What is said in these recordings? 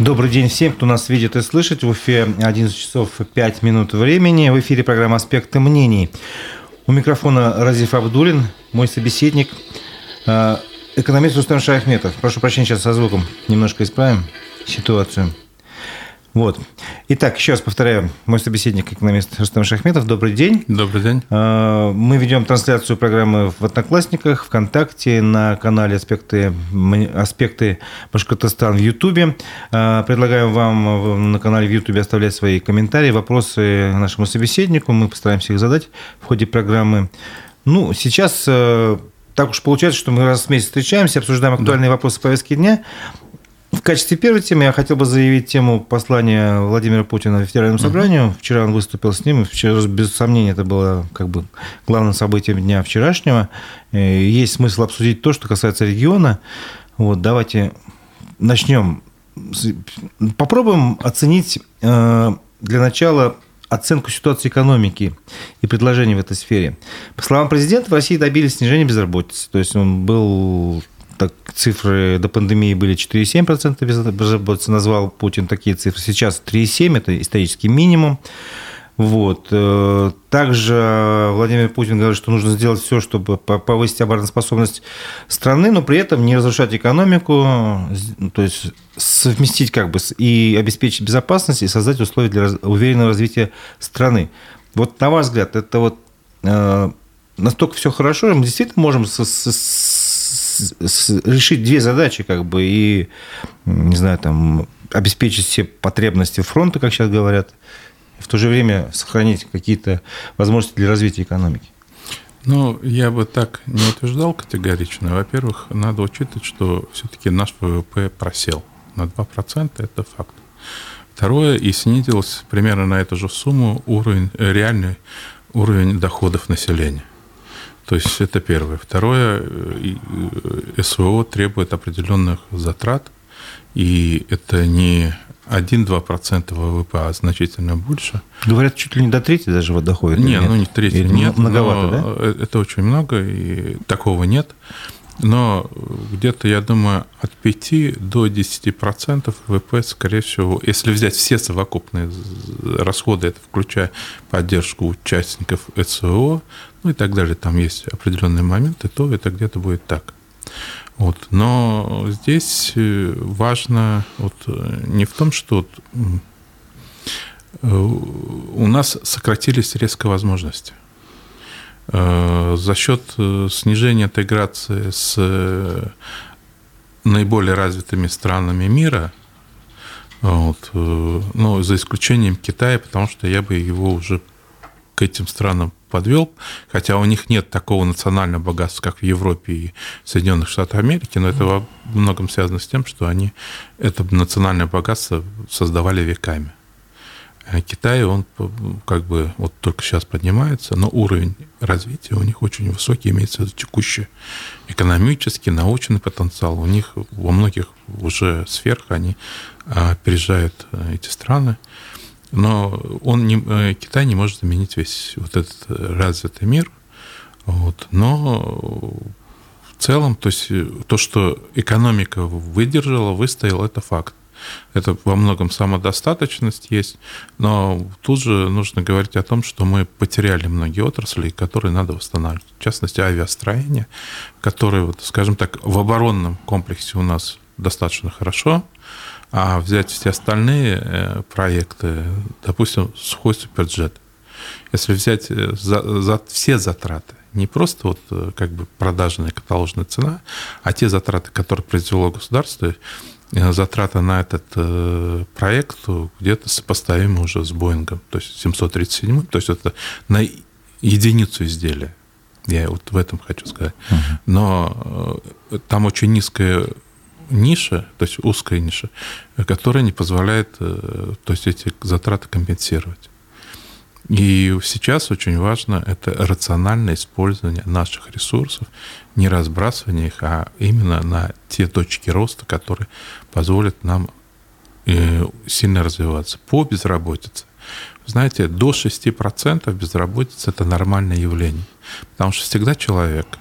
Добрый день всем, кто нас видит и слышит. В Уфе 11 часов 5 минут времени. В эфире программа «Аспекты мнений». У микрофона Разиф Абдулин, мой собеседник, э, экономист Рустам Шахметов. Прошу прощения, сейчас со звуком немножко исправим ситуацию. Вот. Итак, еще раз повторяю, мой собеседник, экономист Рустам Шахметов. Добрый день. Добрый день. А, мы ведем трансляцию программы в Одноклассниках, ВКонтакте, на канале «Аспекты, аспекты Башкортостан» в Ютубе. А, предлагаем вам на канале в Ютубе оставлять свои комментарии, вопросы нашему собеседнику. Мы постараемся их задать в ходе программы. Ну, сейчас э, так уж получается, что мы раз в месяц встречаемся, обсуждаем актуальные да. вопросы повестки дня. В качестве первой темы я хотел бы заявить тему послания Владимира Путина Федеральному собранию. Угу. Вчера он выступил с ним, вчера, без сомнения, это было как бы главным событием дня вчерашнего. Э, есть смысл обсудить то, что касается региона. Вот, давайте начнем. Попробуем оценить э, для начала оценку ситуации экономики и предложений в этой сфере. По словам президента, в России добились снижения безработицы. То есть он был так, цифры до пандемии были 4,7% безработицы, назвал Путин такие цифры. Сейчас 3,7% – это исторический минимум. Вот. Э, также Владимир Путин говорит, что нужно сделать все, чтобы повысить обороноспособность страны, но при этом не разрушать экономику, то есть совместить как бы и обеспечить безопасность и создать условия для уверенного развития страны. Вот на ваш взгляд, это вот э, настолько все хорошо, мы действительно можем решить две задачи, как бы, и, не знаю, там, обеспечить все потребности фронта, как сейчас говорят, и в то же время сохранить какие-то возможности для развития экономики? Ну, я бы так не утверждал категорично. Во-первых, надо учитывать, что все-таки наш ВВП просел на 2%, это факт. Второе, и снизился примерно на эту же сумму уровень, реальный уровень доходов населения. То есть это первое. Второе, э, э, СВО требует определенных затрат, и это не 1-2% ВВП, а значительно больше. Говорят, чуть ли не до трети даже вот доходит. Не, ну не трети, Или нет. Многовато, да? Э, это очень много, и такого нет. Но где-то, я думаю, от 5 до 10% ВВП, скорее всего, если взять все совокупные расходы, это включая поддержку участников СВО, ну и так далее, там есть определенные моменты, то это где-то будет так. Вот. Но здесь э, важно вот, э, не в том, что э, у нас сократились резко возможности. За счет снижения интеграции с наиболее развитыми странами мира, вот, ну, за исключением Китая, потому что я бы его уже к этим странам подвел, хотя у них нет такого национального богатства, как в Европе и Соединенных Штатах Америки, но это во многом связано с тем, что они это национальное богатство создавали веками. А Китай, он как бы вот только сейчас поднимается, но уровень развития у них очень высокий, имеется в виду текущий экономический, научный потенциал. У них во многих уже сферах они опережают э, эти страны. Но он не, э, Китай не может заменить весь вот этот развитый мир. Вот. Но в целом, то есть э, то, что экономика выдержала, выстояла, это факт. Это во многом самодостаточность есть, но тут же нужно говорить о том, что мы потеряли многие отрасли, которые надо восстанавливать. В частности, авиастроение, которое, вот, скажем так, в оборонном комплексе у нас достаточно хорошо, а взять все остальные э, проекты, допустим, сухой суперджет, если взять э, за, за все затраты, не просто вот э, как бы продажная каталожная цена, а те затраты, которые произвело государство, затраты на этот проект где-то сопоставимы уже с Боингом, то есть 737, то есть это на единицу изделия. Я вот в этом хочу сказать. Но там очень низкая ниша, то есть узкая ниша, которая не позволяет э, то есть эти затраты компенсировать. И сейчас очень важно это рациональное использование наших ресурсов, не разбрасывание их, а именно на те точки роста, которые позволят нам э, сильно развиваться. По безработице. Знаете, до 6% безработица – это нормальное явление. Потому что всегда человек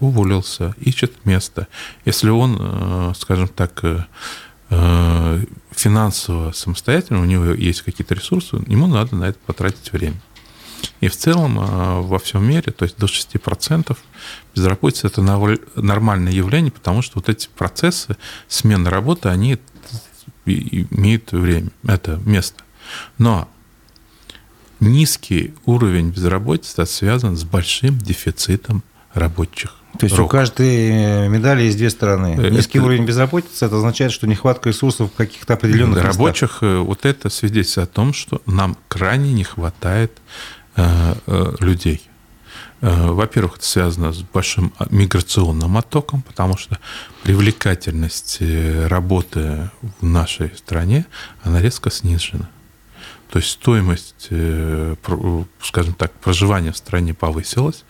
уволился, ищет место. Если он, э, скажем так, э, э, финансово самостоятельно, у него есть какие-то ресурсы, ему надо на это потратить время. И в целом во всем мире, то есть до 6% безработица – это нормальное явление, потому что вот эти процессы смены работы, они имеют время, это место. Но низкий уровень безработицы связан с большим дефицитом рабочих. То есть рук. у каждой медали есть две стороны. Э, низкий это... уровень безработицы это означает, что нехватка ресурсов в каких-то определенных рабочих э, вот это свидетельствует о том, что нам крайне не хватает э, э, людей. Э, во-первых, это связано с большим миграционным оттоком, потому что привлекательность работы в нашей стране, она резко снижена. То есть стоимость, э, скажем так, проживания в стране повысилась,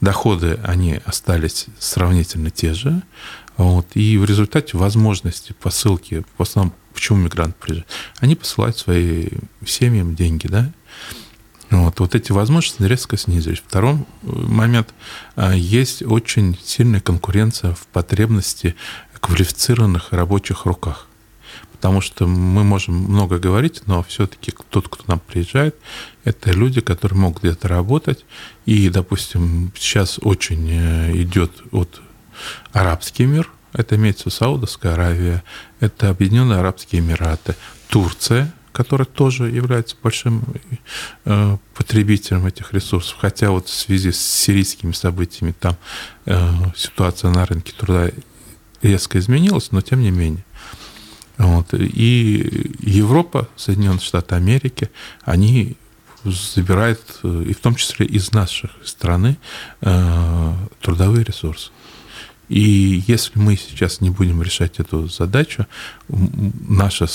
доходы, они остались сравнительно те же, вот, и в результате возможности посылки, в основном, почему мигранты приезжают, они посылают своим семьям деньги, да, вот, вот эти возможности резко снизились. Второй э, момент, э, есть очень сильная конкуренция в потребности квалифицированных рабочих руках потому что мы можем много говорить, но все-таки тот, кто нам приезжает, это люди, которые могут где-то работать. И, допустим, сейчас очень э, идет вот арабский мир, это имеется Саудовская Аравия, это Объединенные Арабские Эмираты, Турция, которая тоже является большим э, потребителем этих ресурсов. Хотя вот в связи с сирийскими событиями там э, ситуация на рынке труда резко изменилась, но тем не менее. Вот. И Европа, Соединенные Штаты Америки, они забирают, и в том числе из нашей страны, э, трудовые ресурсы. И если мы сейчас не будем решать эту задачу, наша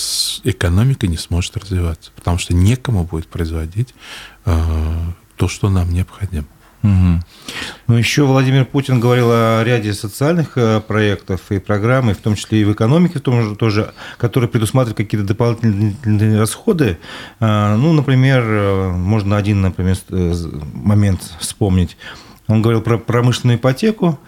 экономика не сможет развиваться, потому что некому будет производить э, то, что нам необходимо. Угу. Ну, еще Владимир Путин говорил о ряде социальных э, проектов и программ, и в том числе и в экономике, в том же, тоже, которые предусматривают какие-то дополнительные расходы. А, ну, например, э, можно один, например, э, момент вспомнить. Он говорил про промышленную ипотеку,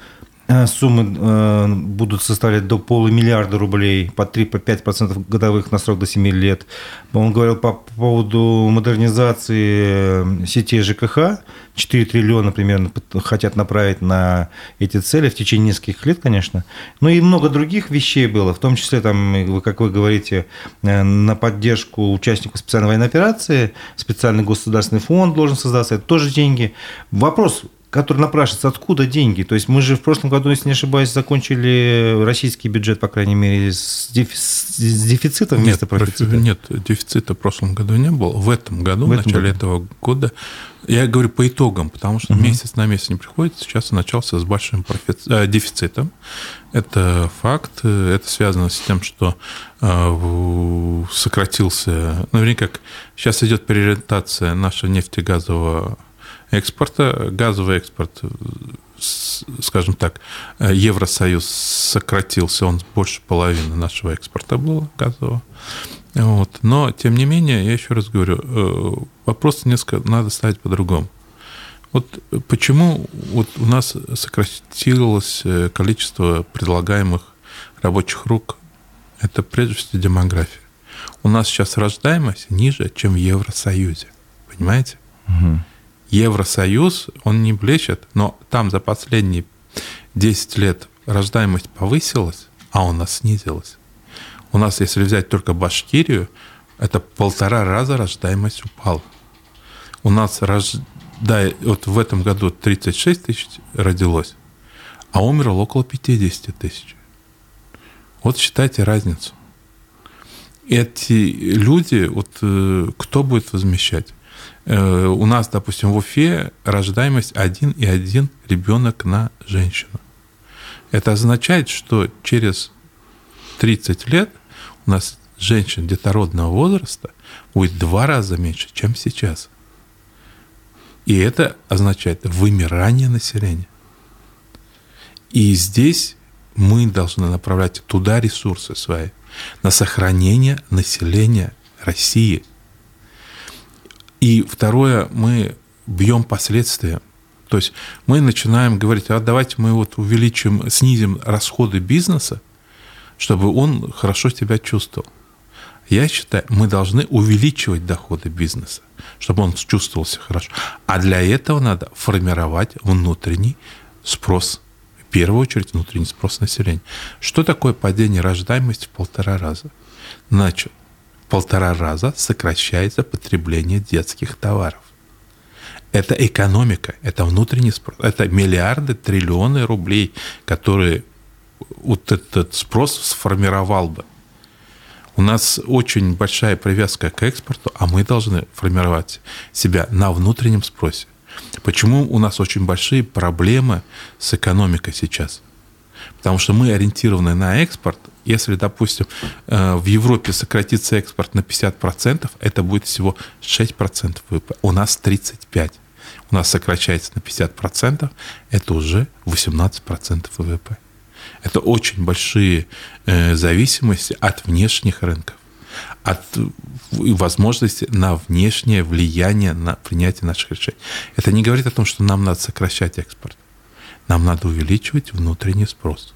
суммы э, будут составлять до полумиллиарда рублей, по 3-5% годовых на срок до 7 лет. Он говорил по поводу модернизации сетей ЖКХ. 4 триллиона примерно хотят направить на эти цели в течение нескольких лет, конечно. Ну и много других вещей было, в том числе, там, как вы говорите, э, на поддержку участников специальной военной операции, специальный государственный фонд должен создаться, это тоже деньги. Вопрос, который напрашивается, откуда деньги? То есть мы же в прошлом году, если не ошибаюсь, закончили российский бюджет, по крайней мере, с, дефи- с дефицитом вместо нет, профицита. Нет, дефицита в прошлом году не было. В этом году, в, в начале году. этого года, я говорю по итогам, потому что угу. месяц на месяц не приходит. Сейчас начался с большим профи... э, дефицитом. Это факт. Это связано с тем, что э, сократился, ну, вернее, как сейчас идет переориентация нашего нефтегазового экспорта. Газовый экспорт, скажем так, Евросоюз сократился, он больше половины нашего экспорта было газового. Вот. Но, тем не менее, я еще раз говорю, э, вопрос несколько надо ставить по-другому. Вот почему вот у нас сократилось э, количество предлагаемых рабочих рук? Это прежде всего демография. У нас сейчас рождаемость ниже, чем в Евросоюзе. Понимаете? Угу. Евросоюз, он не блещет, но там за последние 10 лет рождаемость повысилась, а у нас снизилась. У нас, если взять только Башкирию, это полтора раза рождаемость упала. У нас рожда... вот в этом году 36 тысяч родилось, а умерло около 50 тысяч. Вот считайте разницу. Эти люди, вот э, кто будет возмещать? Э, у нас, допустим, в Уфе рождаемость 1,1 ребенок на женщину. Это означает, что через 30 лет у нас женщин детородного возраста будет в два раза меньше, чем сейчас. И это означает вымирание населения. И здесь мы должны направлять туда ресурсы свои, на сохранение населения России – и второе, мы бьем последствия. То есть мы начинаем говорить, а давайте мы вот увеличим, снизим расходы бизнеса, чтобы он хорошо себя чувствовал. Я считаю, мы должны увеличивать доходы бизнеса, чтобы он чувствовался хорошо. А для этого надо формировать внутренний спрос. В первую очередь внутренний спрос населения. Что такое падение рождаемости в полтора раза? Значит, полтора раза сокращается потребление детских товаров. Это экономика, это внутренний спрос, это миллиарды, триллионы рублей, которые вот этот спрос сформировал бы. У нас очень большая привязка к экспорту, а мы должны формировать себя на внутреннем спросе. Почему у нас очень большие проблемы с экономикой сейчас? Потому что мы ориентированы на экспорт. Если, допустим, э, в Европе сократится экспорт на 50%, это будет всего 6% ВВП. У нас 35%. У нас сокращается на 50%, это уже 18% ВВП. Это очень большие э, зависимости от внешних рынков, от возможности на внешнее влияние на принятие наших решений. Это не говорит о том, что нам надо сокращать экспорт. Нам надо увеличивать внутренний спрос.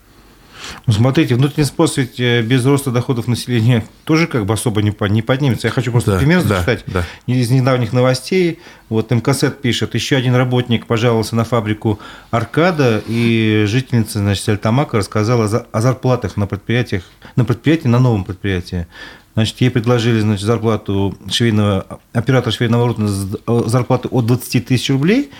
Ну, смотрите, внутренний спрос ведь э, без роста доходов населения тоже как бы особо не, не поднимется. Я хочу просто да, пример зачитать да, да. из недавних новостей. Вот МКСЭТ пишет, еще один работник пожаловался на фабрику «Аркада», и жительница, значит, Альтамака рассказала о зарплатах на предприятиях, на предприятии, на новом предприятии. Значит, ей предложили значит, зарплату швейного, оператора швейного оборудования зарплату от 20 тысяч рублей,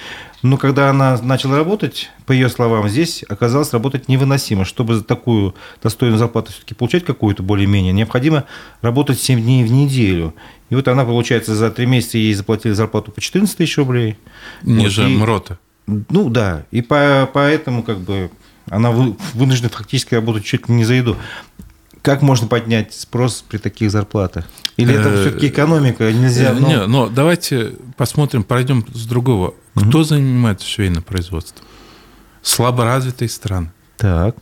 но когда она начала работать, по ее словам, здесь оказалось работать невыносимо. Чтобы за такую достойную зарплату все-таки получать какую-то более-менее, необходимо работать 7 дней в неделю. И вот она, получается, за 3 месяца ей заплатили зарплату по 14 тысяч рублей. Ниже вот, и, МРОТа. Ну да, и по, поэтому как бы она вынуждена фактически работать чуть ли не за еду. Как можно поднять спрос при таких зарплатах? Или это э, все-таки экономика? Нельзя. Но... Не, но давайте посмотрим, пройдем с другого. Кто занимается швейным производством? Слаборазвитые страны. Так.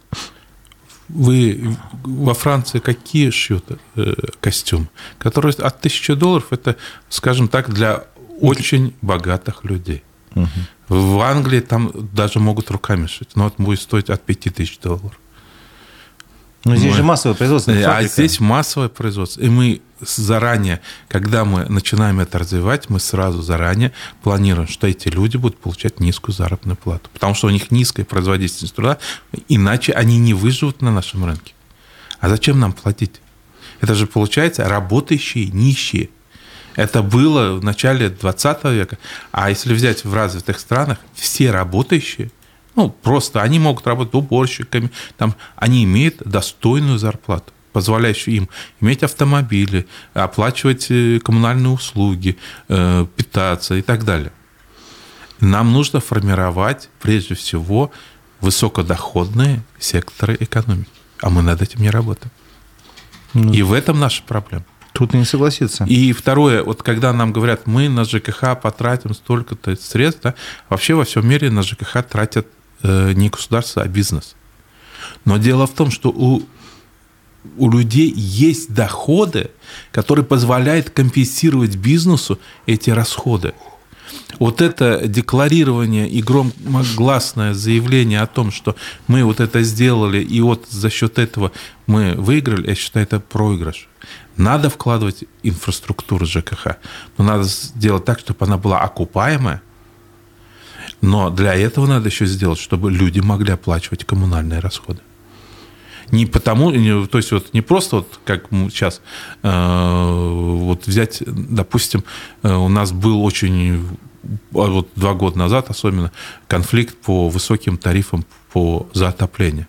Вы во Франции какие шьют э, костюмы? Которые от 1000 долларов, это, скажем так, для очень богатых людей. Угу. В Англии там даже могут руками шить, но это будет стоить от 5000 долларов. Но здесь мы, же массовое производство. А здесь массовое производство. И мы заранее, когда мы начинаем это развивать, мы сразу заранее планируем, что эти люди будут получать низкую заработную плату. Потому что у них низкая производительность труда, иначе они не выживут на нашем рынке. А зачем нам платить? Это же получается работающие нищие. Это было в начале 20 века. А если взять в развитых странах, все работающие – ну, просто они могут работать уборщиками, там, они имеют достойную зарплату позволяющую им иметь автомобили, оплачивать э, коммунальные услуги, э, питаться и так далее. Нам нужно формировать, прежде всего, высокодоходные секторы экономики. А мы над этим не работаем. Ну, и в этом наша проблема. Тут не согласиться. И второе, вот когда нам говорят, мы на ЖКХ потратим столько-то средств, да, вообще во всем мире на ЖКХ тратят не государство, а бизнес. Но дело в том, что у, у людей есть доходы, которые позволяют компенсировать бизнесу эти расходы. Вот это декларирование и громогласное заявление о том, что мы вот это сделали, и вот за счет этого мы выиграли, я считаю, это проигрыш. Надо вкладывать инфраструктуру ЖКХ, но надо сделать так, чтобы она была окупаемая, но для этого надо еще сделать, чтобы люди могли оплачивать коммунальные расходы. Не потому, то есть вот не просто вот как сейчас э, вот взять, допустим, э, у нас был очень вот два года назад особенно конфликт по высоким тарифам по за отопление.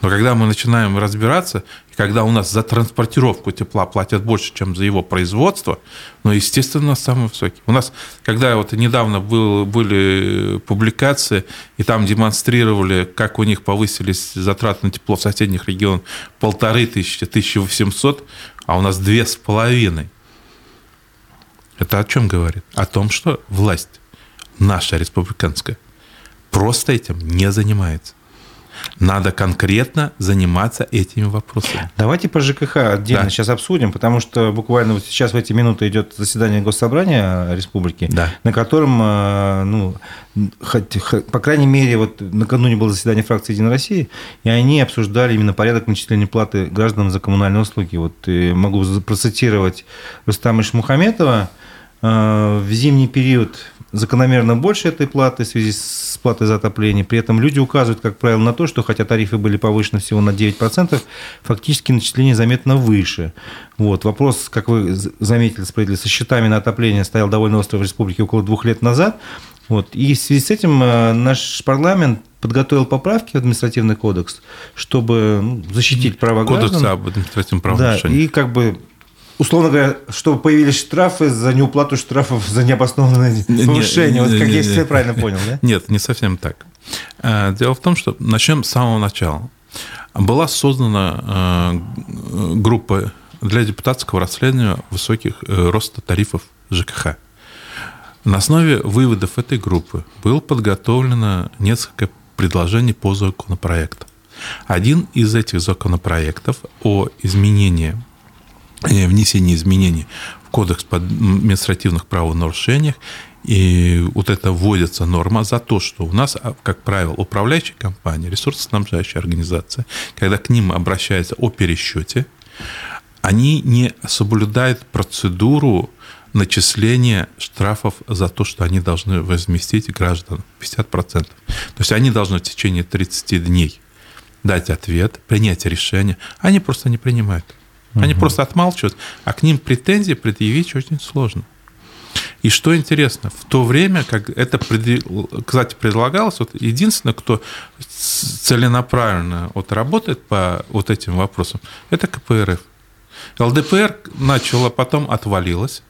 Но когда мы начинаем разбираться, и когда у нас за транспортировку тепла платят больше, чем за его производство, ну, естественно, у нас самый высокий. У нас, когда вот недавно был, были публикации, и там демонстрировали, как у них повысились затраты на тепло в соседних регионах, полторы тысячи, тысяча восемьсот, а у нас две с половиной. Это о чем говорит? О том, что власть наша республиканская просто этим не занимается. Надо конкретно заниматься этими вопросами. Давайте по ЖКХ отдельно да. сейчас обсудим, потому что буквально вот сейчас в эти минуты идет заседание Госсобрания Республики, да. на котором, э, ну, по крайней мере, вот накануне было заседание фракции «Единой России», и они обсуждали именно порядок начисления платы гражданам за коммунальные услуги. Вот могу процитировать Рустама Ишмухаметова. Э, в зимний период закономерно больше этой платы в связи с платой за отопление. При этом люди указывают, как правило, на то, что хотя тарифы были повышены всего на 9%, фактически начисление заметно выше. Вот. Вопрос, как вы заметили, справедливо, со счетами на отопление стоял довольно острый в республике около двух лет назад. Вот. И в связи с этим э, наш парламент подготовил поправки в административный кодекс, чтобы ну, защитить права кодекс граждан. Кодекс об административном правонарушении. Да, и как бы условно говоря, чтобы появились штрафы за неуплату штрафов за необоснованное повышение. Вот как я все правильно понял, да? Нет, не совсем так. Э, дело в том, что начнем с самого начала. Была создана э, группа для депутатского расследования высоких э, роста тарифов ЖКХ. На основе выводов этой группы было подготовлено несколько предложений по законопроектам. Один из этих законопроектов о изменении внесение изменений в Кодекс по административных правонарушениях, и вот это вводится норма за то, что у нас, а, как правило, управляющая компания, ресурсоснабжающая организация, когда к ним обращается о пересчете, они не соблюдают процедуру начисления штрафов за то, что они должны возместить граждан 50%. То есть они должны в течение 30 дней дать ответ, принять решение. Они просто не принимают. Они угу. просто отмалчивают, а к ним претензии предъявить очень сложно. И что интересно, в то время, как это, кстати, предлагалось, вот единственное, кто целенаправленно вот работает по вот этим вопросам, это КПРФ. ЛДПР начала, потом отвалилась.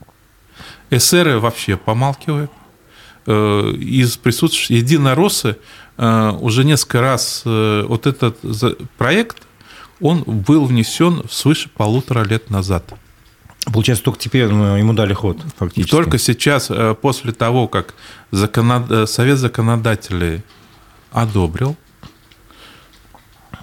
СР вообще помалкивает. Э, из присутствующих единороссы э, уже несколько раз э, вот этот проект он был внесен свыше полутора лет назад. Получается, только теперь ну, ему дали ход, фактически. И только сейчас, э, после того, как законод... Э, Совет законодателей одобрил,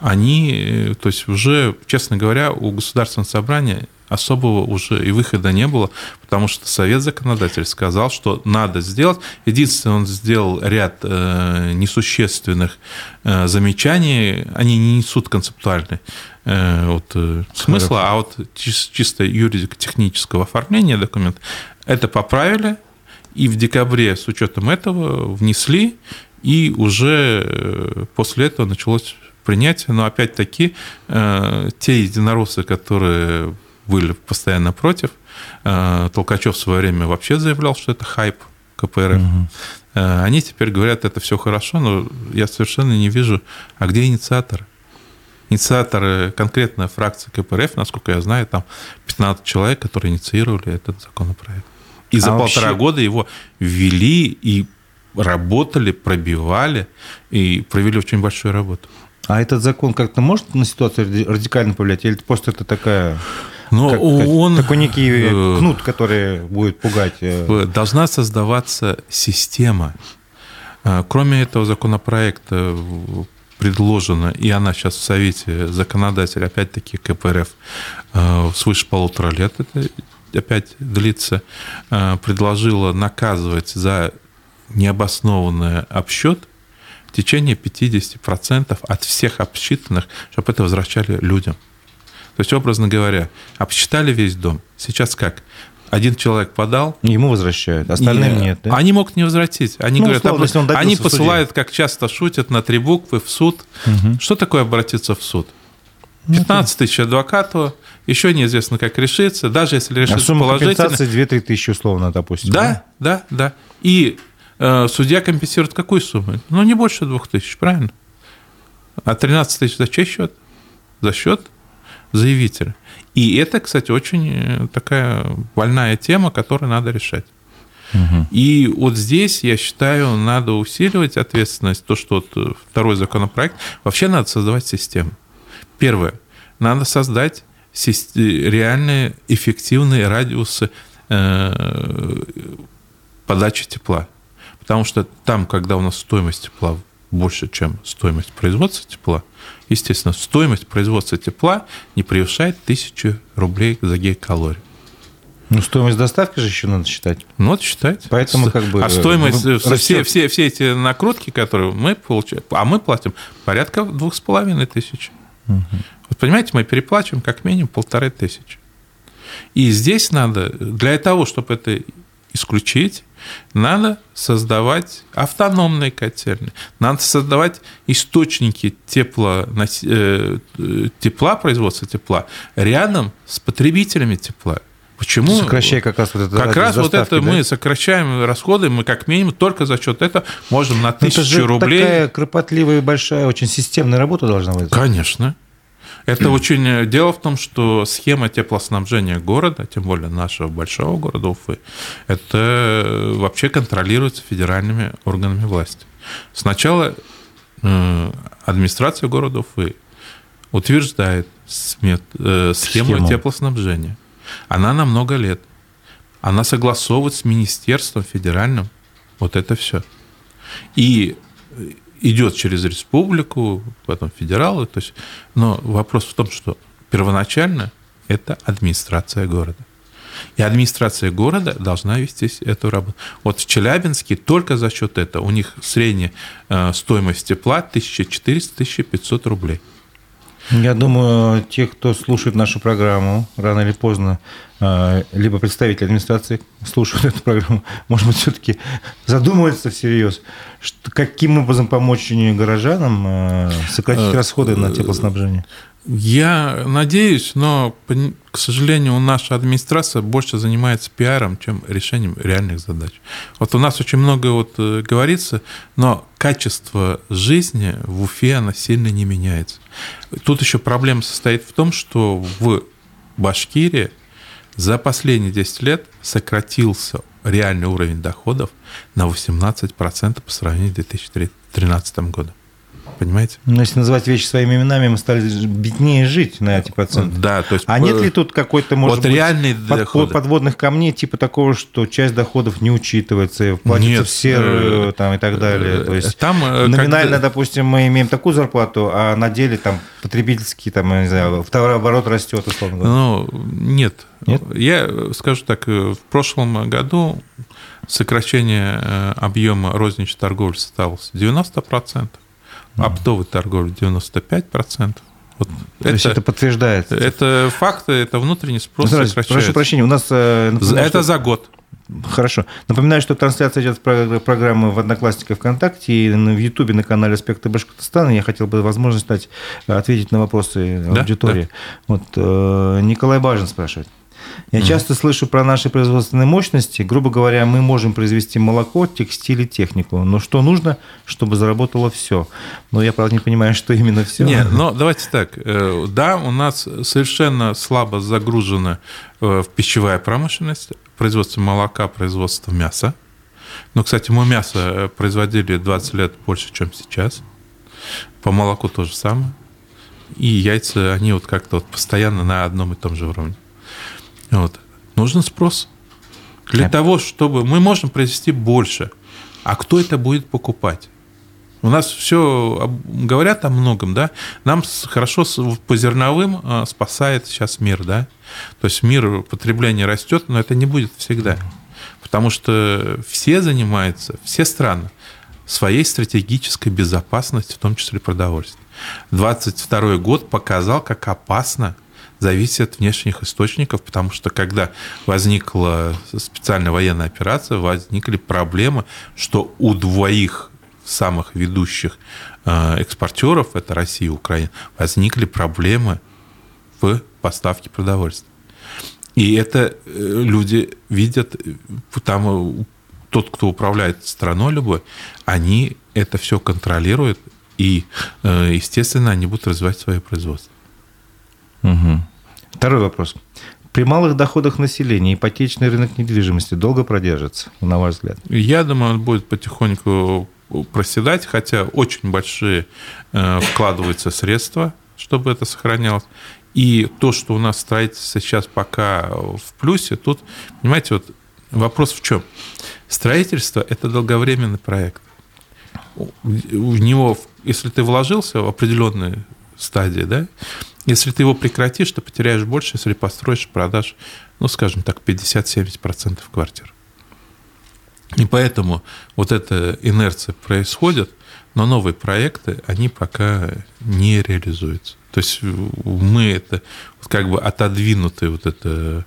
они, э, то есть уже, честно говоря, у Государственного собрания особого уже и выхода не было, потому что Совет законодатель сказал, что надо сделать. Единственное, он сделал ряд э, несущественных э, замечаний, они не несут концептуальный э, вот, смысла, а вот чисто юридико-технического оформления документа это поправили, и в декабре с учетом этого внесли, и уже после этого началось принятие. Но опять-таки те единороссы, которые были постоянно против. Э, Толкачев в свое время вообще заявлял, что это хайп КПРФ. Угу. Они теперь говорят, это все хорошо, но я совершенно не вижу, а где инициаторы? Инициаторы конкретно фракции КПРФ, насколько я знаю, там 15 человек, которые инициировали этот законопроект. И за а полтора вообще... года его ввели и работали, пробивали и провели очень большую работу. А этот закон как-то может на ситуацию радикально повлиять? Или просто это такая но как, он... Такой некий э, кнут, который будет пугать. Э. Должна создаваться система. Кроме этого законопроекта предложена, и она сейчас в Совете законодателя, опять-таки КПРФ, э, свыше полутора лет это опять длится, предложила наказывать за необоснованный обсчет в течение 50% от всех обсчитанных, чтобы это возвращали людям. То есть, образно говоря, обсчитали весь дом. Сейчас как? Один человек подал. Ему возвращают, остальным и, нет. Да? Они могут не возвратить. Они, ну, говорят, условно, если он они посылают, как часто шутят, на три буквы в суд. Угу. Что такое обратиться в суд? 15 тысяч адвокату, еще неизвестно, как решится, даже если решится а сумма положительно. компенсации 2-3 тысячи условно, допустим. Да, да, да. И судья компенсирует какую сумму? Ну, не больше 2 тысяч, правильно? А 13 тысяч за чей счет? За счет заявителя. И это, кстати, очень э, такая больная тема, которую надо решать. Угу. И вот здесь, я считаю, надо усиливать ответственность, то, что вот э, второй законопроект, вообще надо создавать систему. Первое, надо создать реальные эффективные радиусы э, подачи тепла. Потому что там, когда у нас стоимость тепла больше, чем стоимость производства тепла, естественно, стоимость производства тепла не превышает 1000 рублей за гигакалорию. Ну, стоимость доставки же еще надо считать. Ну, вот считать. Поэтому как бы... А стоимость, растет. все, все, все эти накрутки, которые мы получаем, а мы платим порядка двух с половиной тысяч. Угу. Вот понимаете, мы переплачиваем как минимум полторы тысячи. И здесь надо, для того, чтобы это исключить, надо создавать автономные котельные, надо создавать источники тепла, э, тепла, производства тепла рядом с потребителями тепла. Почему? Сокращая как раз вот это. Как раз вот это да? мы сокращаем расходы, мы как минимум только за счет этого можем на тысячу это же рублей. Такая кропотливая, большая, очень системная работа должна быть. Конечно. Это очень... Дело в том, что схема теплоснабжения города, тем более нашего большого города Уфы, это вообще контролируется федеральными органами власти. Сначала э, администрация города Уфы утверждает смет, э, схему, схему теплоснабжения. Она на много лет. Она согласовывает с министерством федеральным. Вот это все. И идет через республику, потом федералы. То есть, но вопрос в том, что первоначально это администрация города. И администрация города должна вести эту работу. Вот в Челябинске только за счет этого у них средняя э, стоимость тепла 1400-1500 рублей. Я думаю, те, кто слушает нашу программу, рано или поздно, а, либо представители администрации слушают эту программу, может быть, все-таки задумываются всерьез, что, каким образом помочь горожанам а, сократить э, расходы на теплоснабжение. Я надеюсь, но, к сожалению, наша администрация больше занимается пиаром, чем решением реальных задач. Вот у нас очень много вот э, говорится, но качество жизни в Уфе, она сильно не меняется. Тут еще проблема состоит в том, что в Башкирии за последние 10 лет сократился реальный уровень доходов на 18% по сравнению с 2013 годом. Понимаете? Ну, если называть вещи своими именами, мы стали беднее жить на эти проценты. Да, то есть... А нет ли тут какой-то, может вот быть, реальный под, подводных камней, типа такого, что часть доходов не учитывается, платится нет, в серую э, там, и так далее? То есть там, э, номинально, когда... допустим, мы имеем такую зарплату, а на деле там потребительский, там, я не знаю, товарооборот растет, условно говоря. Ну, нет. нет. Я скажу так, э, в прошлом году сокращение объема розничной торговли составило 90% оптовой торговли 95%. Вот То это, есть это подтверждается? Это факты, это внутренний спрос ну, сокращается. Прошу прощения, у нас... Э, это что... за год. Хорошо. Напоминаю, что трансляция идет программы в Одноклассниках ВКонтакте и в Ютубе на канале «Аспекты Башкортостана». Я хотел бы возможность дать, ответить на вопросы аудитории. Да. Вот, э, Николай Бажин спрашивает. Я mm. часто слышу про наши производственные мощности. Грубо говоря, мы можем произвести молоко, текстиль и технику. Но что нужно, чтобы заработало все? Но я, правда, не понимаю, что именно все. Нет, но давайте так. Э, да, у нас совершенно слабо загружена э, в пищевая промышленность, производство молока, производство мяса. Но, кстати, мы мясо э, производили 20 лет больше, чем сейчас. По молоку то же самое. И яйца, они вот как-то вот постоянно на одном и том же уровне. Вот. Нужен спрос. Для того, чтобы мы можем произвести больше. А кто это будет покупать? У нас все говорят о многом, да. Нам хорошо по зерновым а, спасает сейчас мир, да. То есть мир потребления растет, но это не будет всегда. Потому что все занимаются, все страны своей стратегической безопасностью, в том числе продовольствия. 22 год показал, как опасно зависит от внешних источников, потому что когда возникла специальная военная операция, возникли проблемы, что у двоих самых ведущих э, экспортеров, это Россия и Украина, возникли проблемы в поставке продовольствия. И это э, люди видят, там тот, кто управляет страной любой, они это все контролируют, и, э, естественно, они будут развивать свое производство. Угу. Второй вопрос. При малых доходах населения ипотечный рынок недвижимости долго продержится, на ваш взгляд? Я думаю, он будет потихоньку проседать, хотя очень большие э, вкладываются средства, чтобы это сохранялось. И то, что у нас строительство сейчас пока в плюсе, тут, понимаете, вот вопрос в чем? Строительство – это долговременный проект. в него, если ты вложился в определенные стадии, да, если ты его прекратишь, ты потеряешь больше, если построишь, продашь, ну, скажем так, 50-70% квартир. И поэтому вот эта инерция происходит, но новые проекты, они пока не реализуются. То есть мы это как бы отодвинутые вот это,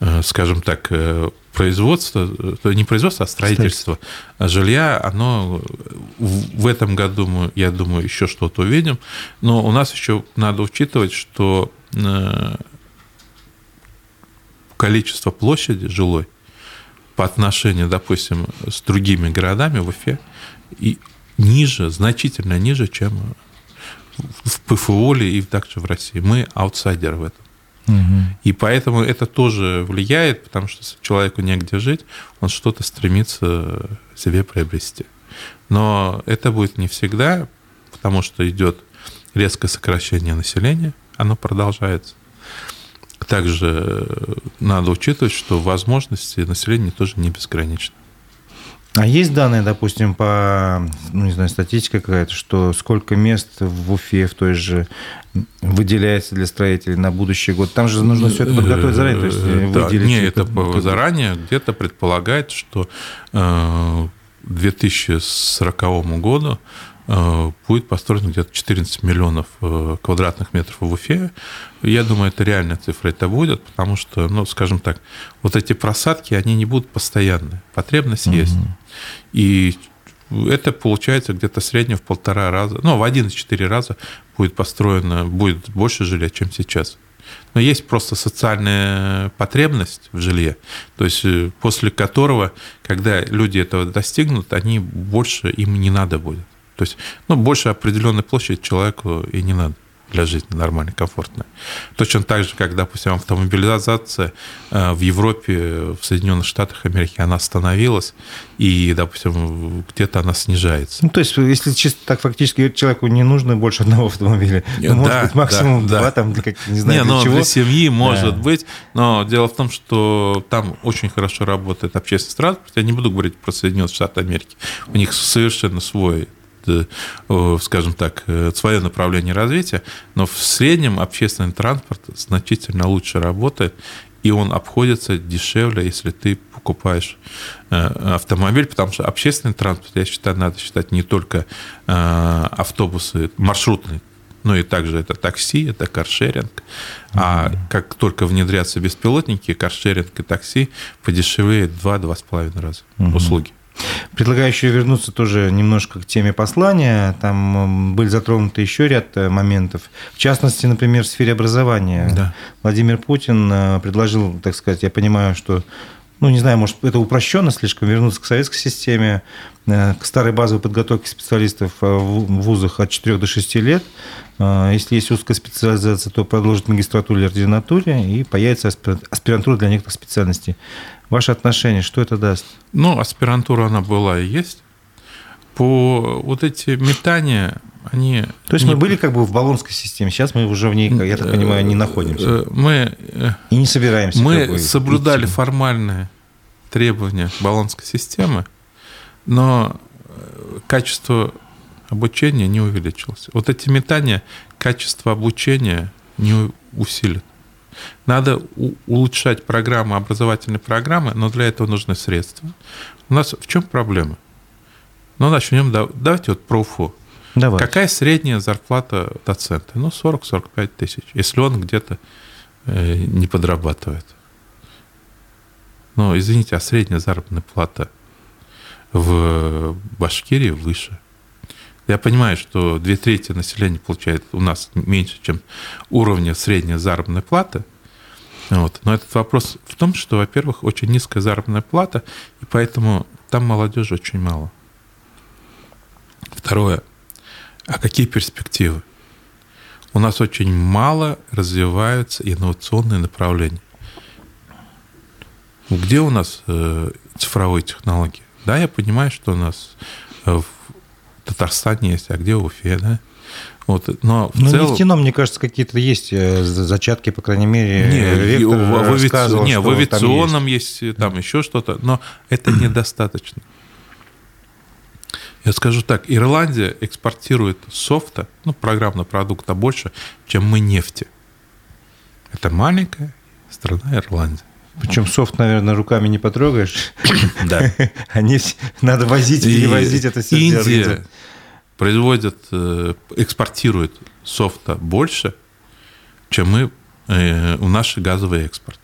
э, скажем так, э, производство, не производство, а строительство жилья, оно в этом году я думаю, еще что-то увидим. Но у нас еще надо учитывать, что э, количество площади жилой по отношению, допустим, с другими городами в Уфе и ниже, значительно ниже, чем в ПФО и также в России. Мы аутсайдеры в этом. И поэтому это тоже влияет, потому что человеку негде жить, он что-то стремится себе приобрести. Но это будет не всегда, потому что идет резкое сокращение населения, оно продолжается. Также надо учитывать, что возможности населения тоже не безграничны. А есть данные, допустим, по, ну, не знаю, статистика какая-то, что сколько мест в Уфе в той же выделяется для строителей на будущий год? Там же нужно все это подготовить заранее, то есть э, да, выделить... Нет, это, заранее где-то предполагает, что э, к 2040 году Э, будет построено где-то 14 миллионов э, квадратных метров в Уфе. Я думаю, это реальная цифра это будет, потому что, ну, скажем так, вот эти просадки, они не будут постоянны. Потребность угу. есть. И это получается где-то среднее в полтора раза, ну, в 1,4 раза будет построено, будет больше жилья, чем сейчас. Но есть просто социальная потребность в жилье, то есть э, после которого, когда люди этого достигнут, они больше им не надо будет. То есть, ну, больше определенной площади человеку и не надо для жизни нормальной, комфортной. Точно так же, как, допустим, автомобилизация э, в Европе, в Соединенных Штатах Америки, она остановилась, и, допустим, где-то она снижается. Ну, то есть, если чисто так фактически человеку не нужно больше одного автомобиля, ну, может да, быть, максимум да, два, да. там, для, как, не знаю, не, для ну, чего. для семьи может да. быть, но дело в том, что там очень хорошо работает общественный транспорт. Я не буду говорить про Соединенные Штаты Америки. У них совершенно свой Э, скажем так, э, свое направление развития, но в среднем общественный транспорт значительно лучше работает, и он обходится дешевле, если ты покупаешь э, автомобиль, потому что общественный транспорт, я считаю, надо считать не только автобусы маршрутные, но и также это такси, это каршеринг. Mm-hmm. А как только внедрятся беспилотники, каршеринг и такси подешевеет 2-2,5 раза mm-hmm. услуги. Предлагаю еще вернуться тоже немножко к теме послания. Там были затронуты еще ряд э, моментов. В частности, например, в сфере образования. Да. Владимир Путин э, предложил, так сказать, я понимаю, что ну, не знаю, может, это упрощенно слишком, вернуться к советской системе, э, к старой базовой подготовке специалистов в вузах от 4 до 6 лет. Если есть узкая специализация, то продолжить магистратуру или ординатуре, и появится аспирантура для некоторых специальностей. Ваше отношение, что это даст? Ну, аспирантура она была и есть. По вот эти метания, они... То есть не... мы были как бы в баллонской системе, сейчас мы уже в ней, я так понимаю, не находимся. Э, мы... И не собираемся. Мы как бы соблюдали идти. формальные требования баллонской системы, но э, качество обучения не увеличилось. Вот эти метания, качество обучения не усилит. Надо улучшать программы, образовательные программы, но для этого нужны средства. У нас в чем проблема? Ну, начнем, давайте вот про УФО. Давайте. Какая средняя зарплата доцента? Ну, 40-45 тысяч, если он где-то э, не подрабатывает. Ну, извините, а средняя заработная плата в Башкирии выше. Я понимаю, что две трети населения получает у нас меньше, чем уровня средней заработной платы. Вот. Но этот вопрос в том, что, во-первых, очень низкая заработная плата, и поэтому там молодежи очень мало. Второе. А какие перспективы? У нас очень мало развиваются инновационные направления. Где у нас э, цифровые технологии? Да, я понимаю, что у нас в Татарстане есть, а где в Уфе, да? Вот, но в ну, целом... нефтяном, мне кажется, какие-то есть э, зачатки, по крайней мере. Не, в, авиационном, не, в авиационном есть. есть там еще что-то, но это недостаточно. Я скажу так, Ирландия экспортирует софта, ну, программного продукта больше, чем мы нефти. Это маленькая страна Ирландия. Причем софт, наверное, руками не потрогаешь. Да. Они надо возить, перевозить это все. Индия производит, э, экспортирует софта больше, чем мы, э, у нашей газовый экспорт.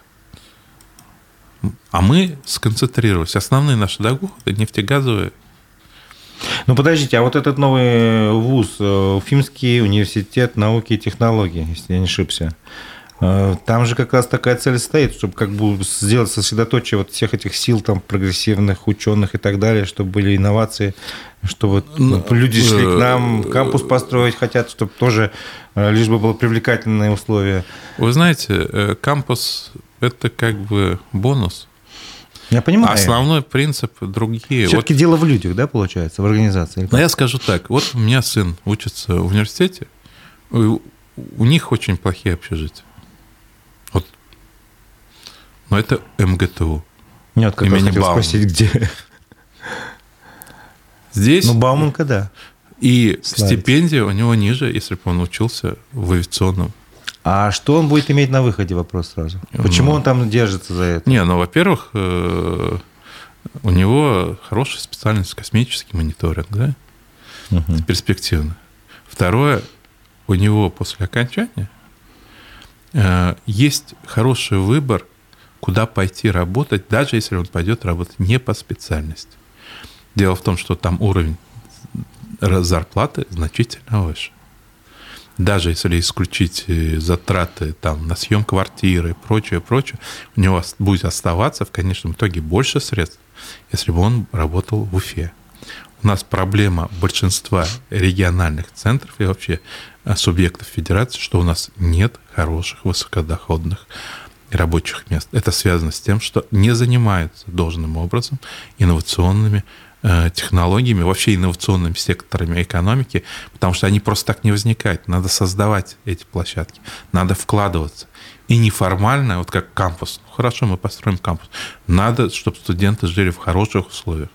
А мы сконцентрировались. Основные наши доходы нефтегазовые. Ну, подождите, а вот этот новый вуз, э, Уфимский университет науки и технологий, если я не ошибся, там же как раз такая цель стоит, чтобы как бы сделать сосредоточие вот всех этих сил там прогрессивных ученых и так далее, чтобы были инновации, чтобы ну, люди шли к нам, кампус построить хотят, чтобы тоже лишь бы было привлекательные условия. Вы знаете, кампус – это как бы бонус – я понимаю. Основной принцип другие. Все-таки вот... дело в людях, да, получается, в организации? Но я скажу так. Вот у меня сын учится в университете, у, у них очень плохие общежития. Но это МГТУ. Нет, как имени хотел Бауман. спросить, где? Здесь... Ну, Бауманка, да. И Славить. стипендия у него ниже, если бы он учился в авиационном а что он будет иметь на выходе, вопрос сразу? Почему ну, он там держится за это? Не, ну, во-первых, э, у него хорошая специальность космический мониторинг, да? Угу. Это перспективно. Второе, у него после окончания э, есть хороший выбор, куда пойти работать, даже если он пойдет работать не по специальности. Дело в том, что там уровень зарплаты значительно выше даже если исключить э, затраты там, на съем квартиры и прочее, прочее, у него будет оставаться в конечном итоге больше средств, если бы он работал в Уфе. У нас проблема большинства региональных центров и вообще э, субъектов федерации, что у нас нет хороших высокодоходных рабочих мест. Это связано с тем, что не занимаются должным образом инновационными Э, технологиями, вообще инновационными секторами экономики, потому что они просто так не возникают. Надо создавать эти площадки, надо вкладываться. И неформально, вот как кампус. Ну, хорошо, мы построим кампус. Надо, чтобы студенты жили в хороших условиях.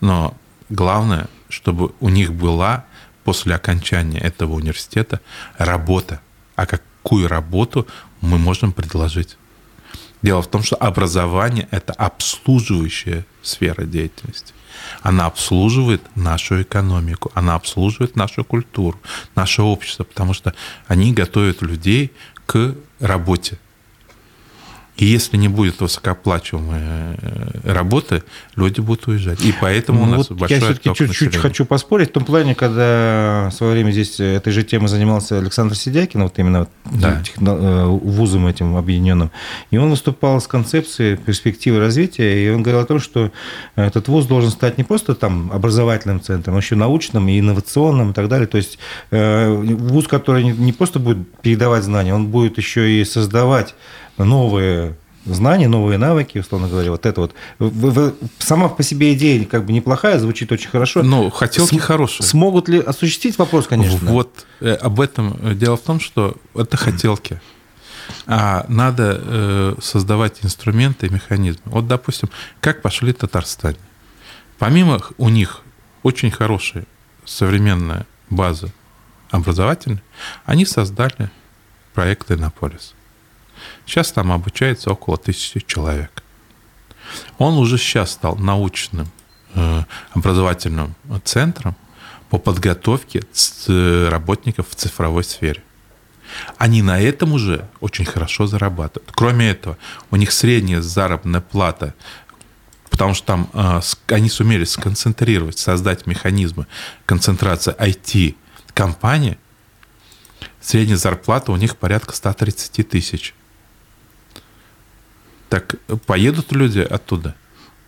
Но главное, чтобы у них была после окончания этого университета работа. А какую работу мы можем предложить? Дело в том, что образование – это обслуживающая сфера деятельности. Она обслуживает нашу экономику, она обслуживает нашу культуру, наше общество, потому что они готовят людей к работе. И если не будет высокооплачиваемой э, работы, люди будут уезжать. И поэтому ну, у нас вот большой Я все-таки чуть-чуть хочу поспорить. В том плане, когда в свое время здесь этой же темой занимался Александр Сидякин, вот именно да. Э, вузом этим объединенным, и он выступал с концепцией перспективы развития, и он говорил о том, что этот вуз должен стать не просто там образовательным центром, а еще научным и инновационным и так далее. То есть э, вуз, который не просто будет передавать знания, он будет еще и создавать новые знания, новые навыки, условно говоря, вот это вот. Вы, вы, сама по себе идея как бы неплохая, звучит очень хорошо. Ну, хотелки См, хорошие. Смогут ли осуществить вопрос, конечно. Вот э, об этом э, дело в том, что это хотелки. А надо э, создавать инструменты и механизмы. Вот, допустим, как пошли Татарстане. Помимо у них очень хорошая современная база образовательная, они создали проект «Иннополис». Сейчас там обучается около тысячи человек. Он уже сейчас стал научным э, образовательным центром по подготовке работников в цифровой сфере. Они на этом уже очень хорошо зарабатывают. Кроме этого, у них средняя заработная плата, потому что там э, они сумели сконцентрировать, создать механизмы концентрации IT-компании, средняя зарплата у них порядка 130 тысяч так поедут люди оттуда?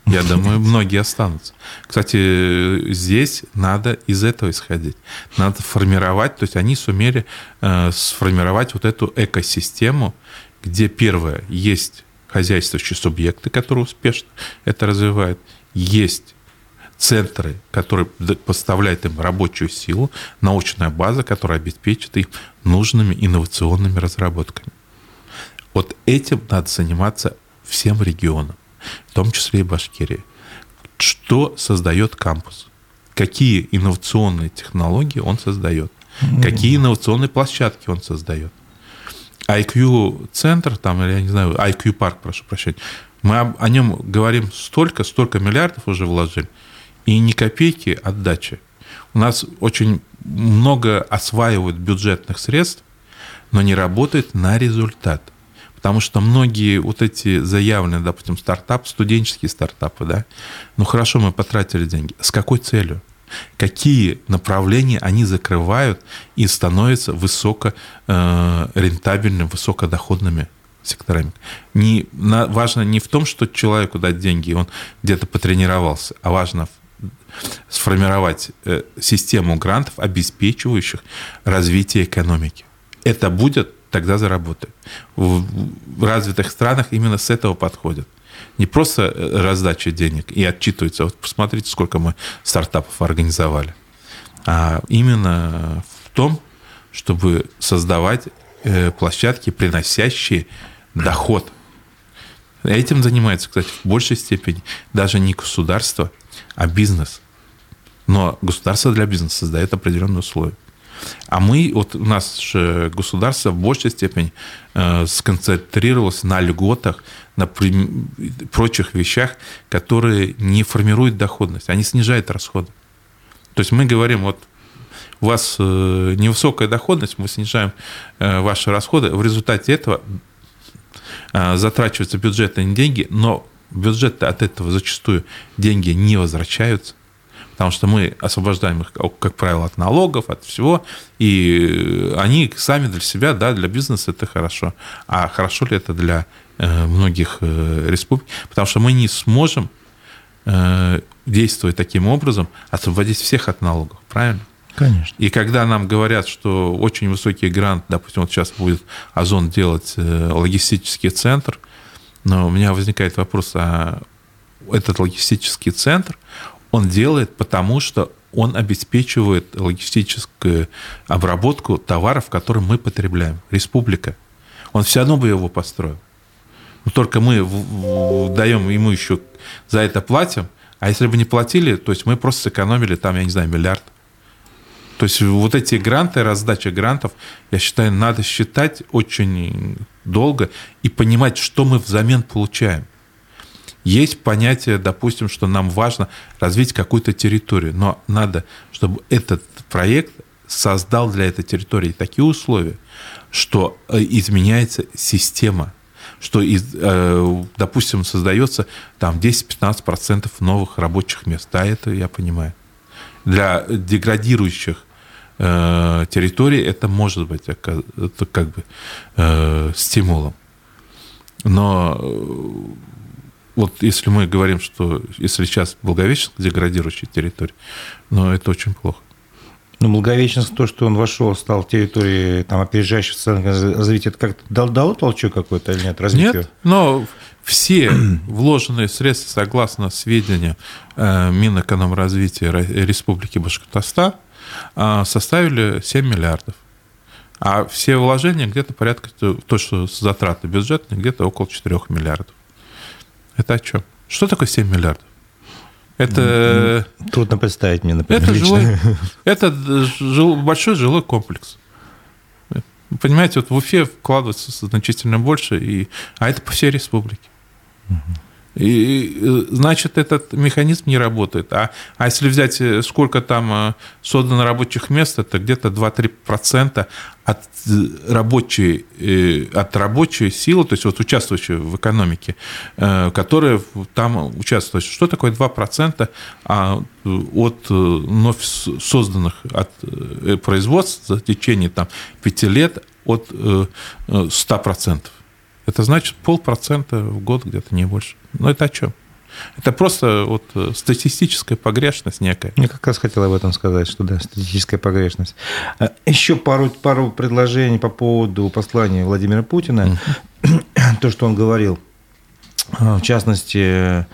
Я думаю, многие останутся. Кстати, здесь надо из этого исходить. Надо формировать, то есть они сумели э, сформировать вот эту экосистему, где первое, есть хозяйствующие субъекты, которые успешно это развивают, есть центры, которые поставляют им рабочую силу, научная база, которая обеспечит их нужными инновационными разработками. Вот этим надо заниматься всем регионам, в том числе и Башкирии. Что создает кампус? какие инновационные технологии он создает, какие инновационные площадки он создает. IQ-центр, там, или я не знаю, IQ-парк, прошу прощения, мы о нем говорим столько, столько миллиардов уже вложили, и ни копейки отдачи. У нас очень много осваивают бюджетных средств, но не работает на результат. Потому что многие вот эти заявленные, допустим, стартап, студенческие стартапы, да, ну хорошо, мы потратили деньги. С какой целью? Какие направления они закрывают и становятся высокорентабельными, э, высокодоходными секторами. Не, на, важно не в том, что человеку дать деньги, и он где-то потренировался, а важно сформировать э, систему грантов, обеспечивающих развитие экономики. Это будет, тогда заработает. В развитых странах именно с этого подходят. Не просто э, раздача денег и отчитываются. Вот посмотрите, сколько мы стартапов организовали. А именно в том, чтобы создавать э, площадки, приносящие доход. Этим занимается, кстати, в большей степени даже не государство, а бизнес. Но государство для бизнеса создает определенные условия. А мы, вот у нас же государство в большей степени э, сконцентрировалось на льготах, на прочих вещах, которые не формируют доходность, они снижают расходы. То есть мы говорим, вот у вас э, невысокая доходность, мы снижаем э, ваши расходы, в результате этого затрачиваются бюджетные деньги, но бюджет от этого зачастую деньги не возвращаются потому что мы освобождаем их, как правило, от налогов, от всего, и они сами для себя, да, для бизнеса это хорошо. А хорошо ли это для э, многих э, республик? Потому что мы не сможем э, действовать таким образом, освободить всех от налогов, правильно? Конечно. И когда нам говорят, что очень высокий грант, допустим, вот сейчас будет Озон делать логистический центр, но у меня возникает вопрос, а этот логистический центр, он делает, потому что он обеспечивает логистическую обработку товаров, которые мы потребляем. Республика. Он все равно бы его построил. Но только мы даем ему еще за это платим, а если бы не платили, то есть мы просто сэкономили там, я не знаю, миллиард. То есть вот эти гранты, раздача грантов, я считаю, надо считать очень долго и понимать, что мы взамен получаем. Есть понятие, допустим, что нам важно развить какую-то территорию, но надо, чтобы этот проект создал для этой территории такие условия, что э, изменяется система, что, э, допустим, создается там 10-15% новых рабочих мест. Да, это я понимаю. Для деградирующих э, территорий это может быть это как бы стимулом. Но вот если мы говорим, что если сейчас Благовещенск деградирующая территория, но это очень плохо. Ну, Благовещенск, то, что он вошел, стал территорией там, опережающей развития, это как-то дало, дало толчок какой-то или нет? Развитию? Нет, но все вложенные средства, согласно сведениям э, Минэкономразвития Республики Башкортостан, э, составили 7 миллиардов. А все вложения где-то порядка, то, что затраты бюджетные, где-то около 4 миллиардов. Это о чем? Что такое 7 миллиардов? Это... Трудно представить мне, например, Это, жилой, это жил, большой жилой комплекс. Понимаете, вот в Уфе вкладывается значительно больше, и, а это по всей республике. Угу. И, значит, этот механизм не работает. А, а если взять, э, сколько там э, создано рабочих мест, это где-то 2-3% от э, рабочей, от рабочей силы, то есть вот участвующей в экономике, которые там участвуют. Что такое 2% а, от вновь созданных от производств за течение там, 5 лет от 100%? Это значит полпроцента в год где-то, не больше. Но это о чем? Это просто вот э, статистическая погрешность некая. Я как раз хотел об этом сказать, что да, статистическая погрешность. А, Еще пару, пару предложений по поводу послания Владимира Путина. Угу. То, что он говорил. А, в частности,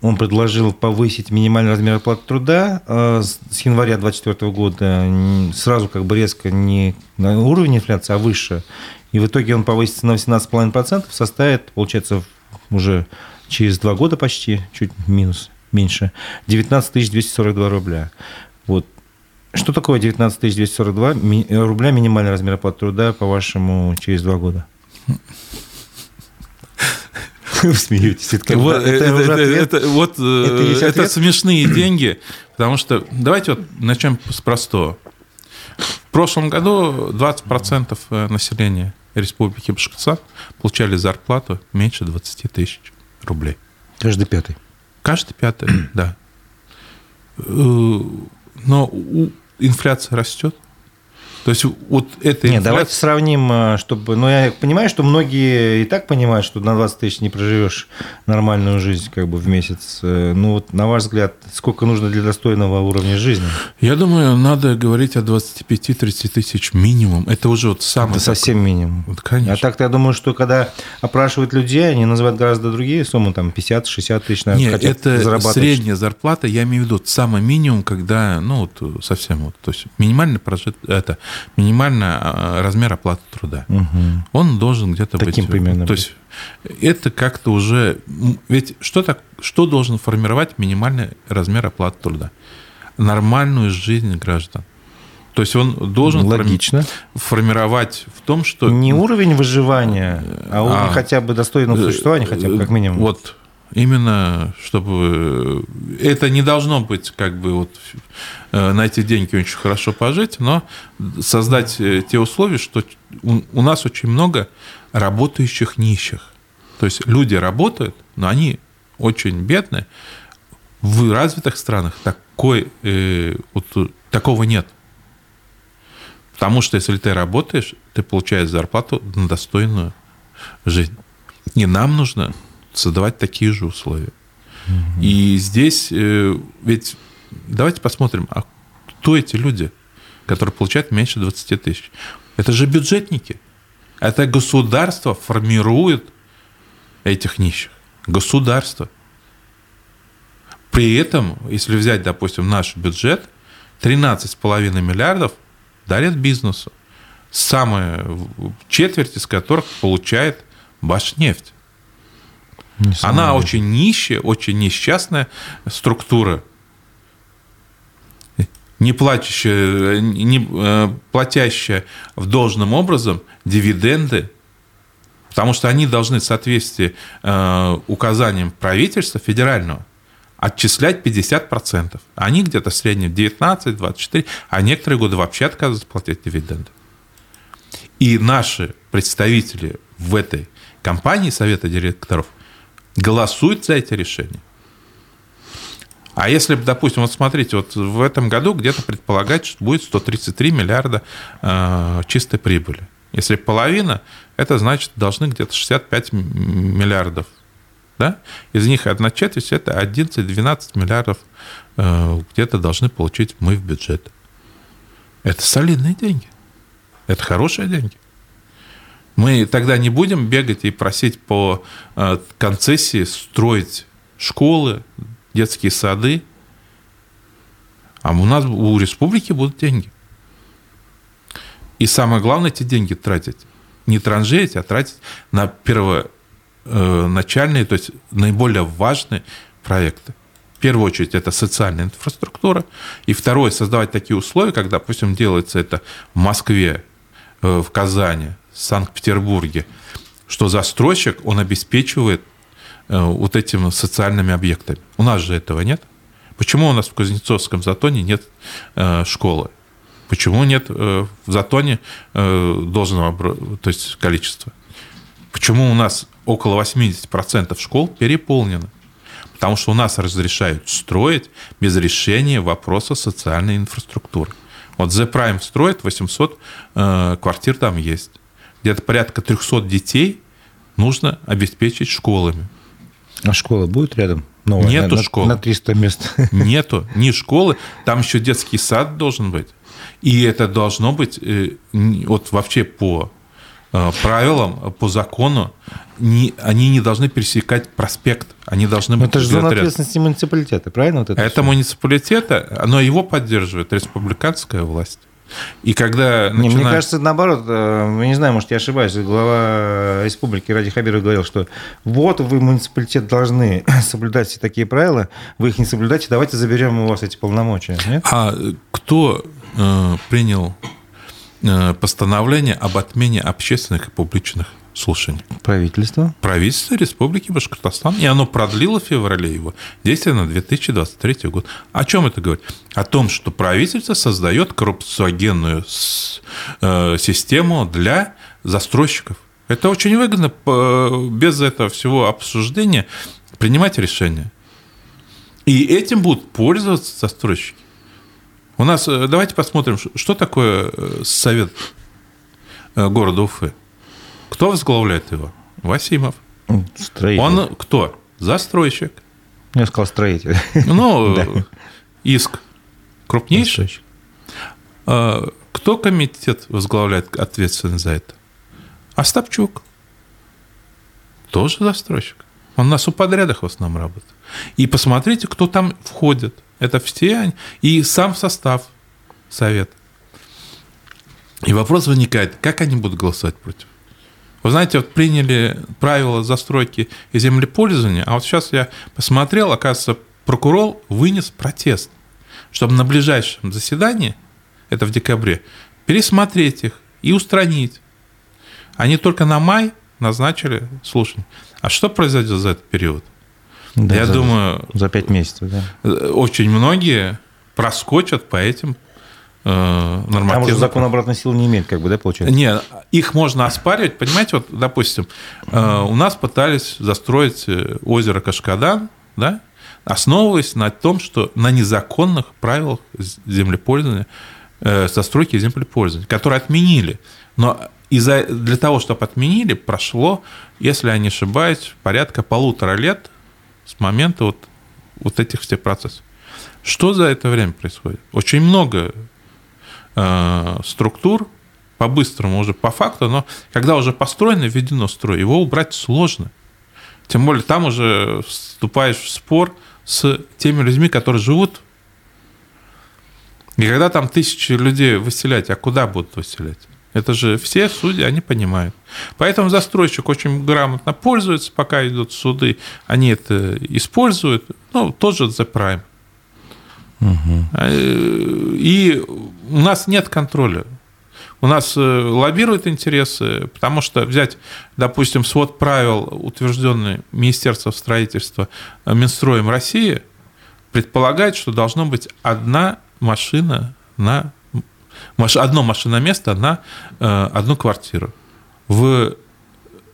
он предложил повысить минимальный размер оплаты труда а, с января 2024 года сразу как бы резко не на уровень инфляции, а выше. И в итоге он повысится на 18,5%, составит, получается, уже через два года почти, чуть минус, меньше, 19 242 рубля. Вот. Что такое 19 242 рубля минимальный размер оплаты труда, по-вашему, через два года? Вы смеетесь. Это, вот, это, это, это, это, вот, это, это смешные деньги, потому что давайте вот начнем с простого. В прошлом году 20% э, населения Республики Башкортостан получали зарплату меньше 20 тысяч рублей. Каждый пятый. Каждый пятый, да. Э, но инфляция растет, то есть вот это... Нет, давайте сравним, э, чтобы... Ну, я понимаю, что многие и так понимают, что на 20 тысяч не проживешь нормальную жизнь как бы в месяц. Э, ну, вот на ваш взгляд, сколько нужно для достойного уровня жизни? Я думаю, надо говорить о 25-30 тысяч минимум. Это уже вот самое... Это совсем минимум. Вот, конечно. А так-то я думаю, что когда опрашивают людей, они называют гораздо другие суммы, там 50-60 тысяч, наверное, Нет, это средняя зарплата, я имею в виду самый минимум, когда, ну, вот совсем вот, то есть минимально прожит, это минимальный а, размер оплаты труда. Угу. Он должен где-то быть... Таким примерно. То есть это как-то уже... Ведь что, так, что должен формировать минимальный размер оплаты труда? Нормальную жизнь граждан. То есть он должен Логично. формировать в том, что... Не уровень выживания, а уровень а, хотя бы достойного э, существования, хотя бы как минимум. Вот Именно, чтобы это не должно быть как бы вот э, на эти деньги очень хорошо пожить, но создать э, те условия, что у нас очень много работающих нищих. То есть люди работают, но они очень бедные. В развитых странах такой, э, вот, такого нет. Потому что если ты работаешь, ты получаешь зарплату на достойную жизнь. Не нам нужно создавать такие же условия. Угу. И здесь э, ведь давайте посмотрим, а кто эти люди, которые получают меньше 20 тысяч? Это же бюджетники. Это государство формирует этих нищих. Государство. При этом, если взять, допустим, наш бюджет, 13,5 миллиардов дарят бизнесу. Самая четверть из которых получает Башнефть. Она очень нищая, очень несчастная структура, не, платящая, не э, платящая в должном образом дивиденды, потому что они должны в соответствии э, указаниям правительства федерального отчислять 50%. Они где-то в среднем 19-24, а некоторые годы вообще отказываются платить дивиденды. И наши представители в этой компании Совета директоров голосует за эти решения. А если, допустим, вот смотрите, вот в этом году где-то предполагать, что будет 133 миллиарда э, чистой прибыли. Если половина, это значит, должны где-то 65 миллиардов. Да? Из них одна четверть – это 11-12 миллиардов э, где-то должны получить мы в бюджет. Это солидные деньги. Это хорошие деньги. Мы тогда не будем бегать и просить по э, концессии строить школы, детские сады, а у нас у республики будут деньги. И самое главное, эти деньги тратить. Не транжирить, а тратить на первоначальные, то есть наиболее важные проекты. В первую очередь, это социальная инфраструктура. И второе, создавать такие условия, как, допустим, делается это в Москве, э, в Казани, Санкт-Петербурге, что застройщик, он обеспечивает э, вот этими социальными объектами. У нас же этого нет. Почему у нас в Кузнецовском затоне нет э, школы? Почему нет э, в затоне должного то есть количества? Почему у нас около 80% школ переполнены? Потому что у нас разрешают строить без решения вопроса социальной инфраструктуры. Вот The Prime строит, 800 квартир там есть где-то порядка 300 детей нужно обеспечить школами. А школа будет рядом? Новая, Нету на, школы. На 300 мест. Нету ни школы, там еще детский сад должен быть. И это должно быть э, вот вообще по э, правилам, по закону, не, они не должны пересекать проспект, они должны быть... это же зона ответственности муниципалитета, правильно? Вот это это все? муниципалитета, но его поддерживает республиканская власть. И когда не, начинают... Мне кажется, наоборот, э, я не знаю, может, я ошибаюсь, глава республики Ради Хабиров говорил, что вот вы, муниципалитет, должны соблюдать все такие правила, вы их не соблюдаете, давайте заберем у вас эти полномочия. Нет? А кто э, принял э, постановление об отмене общественных и публичных слушаний. Правительство? Правительство Республики Башкортостан. И оно продлило в феврале его действие на 2023 год. О чем это говорит? О том, что правительство создает коррупциогенную э, систему для застройщиков. Это очень выгодно без этого всего обсуждения принимать решения. И этим будут пользоваться застройщики. У нас, э, давайте посмотрим, что такое э, совет города Уфы. Кто возглавляет его? Васимов. Строитель. Он кто? Застройщик. Я сказал строитель. Ну, иск крупнейший. А, кто комитет возглавляет ответственность за это? Остапчук. Тоже застройщик. Он на субподрядах в основном работает. И посмотрите, кто там входит. Это все. И сам состав совет. И вопрос возникает, как они будут голосовать против? Вы знаете, вот приняли правила застройки и землепользования, а вот сейчас я посмотрел, оказывается, прокурор вынес протест, чтобы на ближайшем заседании, это в декабре, пересмотреть их и устранить. Они только на май назначили слушание. А что произойдет за этот период? Да, Я за, думаю... За пять месяцев, да. Очень многие проскочат по этим нормативно. Там уже закон обратной силы не имеет, как бы, да, получается? Нет, их можно оспаривать. Понимаете, вот, допустим, э, у нас пытались застроить э, озеро Кашкадан, да, основываясь на том, что на незаконных правилах землепользования, э, застройки землепользования, которые отменили. Но из-за, для того, чтобы отменили, прошло, если я не ошибаюсь, порядка полутора лет с момента вот, вот этих всех процессов. Что за это время происходит? Очень много Э, структур по-быстрому уже по факту, но когда уже построено, введено строй, его убрать сложно. Тем более там уже вступаешь в спор с теми людьми, которые живут. И когда там тысячи людей выселять, а куда будут выселять? Это же все судьи, они понимают. Поэтому застройщик очень грамотно пользуется, пока идут суды, они это используют. Ну, тоже за prime. Угу. И у нас нет контроля. У нас э, лоббируют интересы, потому что взять, допустим, свод правил, утвержденный Министерством строительства э, Минстроем России, предполагает, что должно быть одна машина на одно машиноместо на одну квартиру. В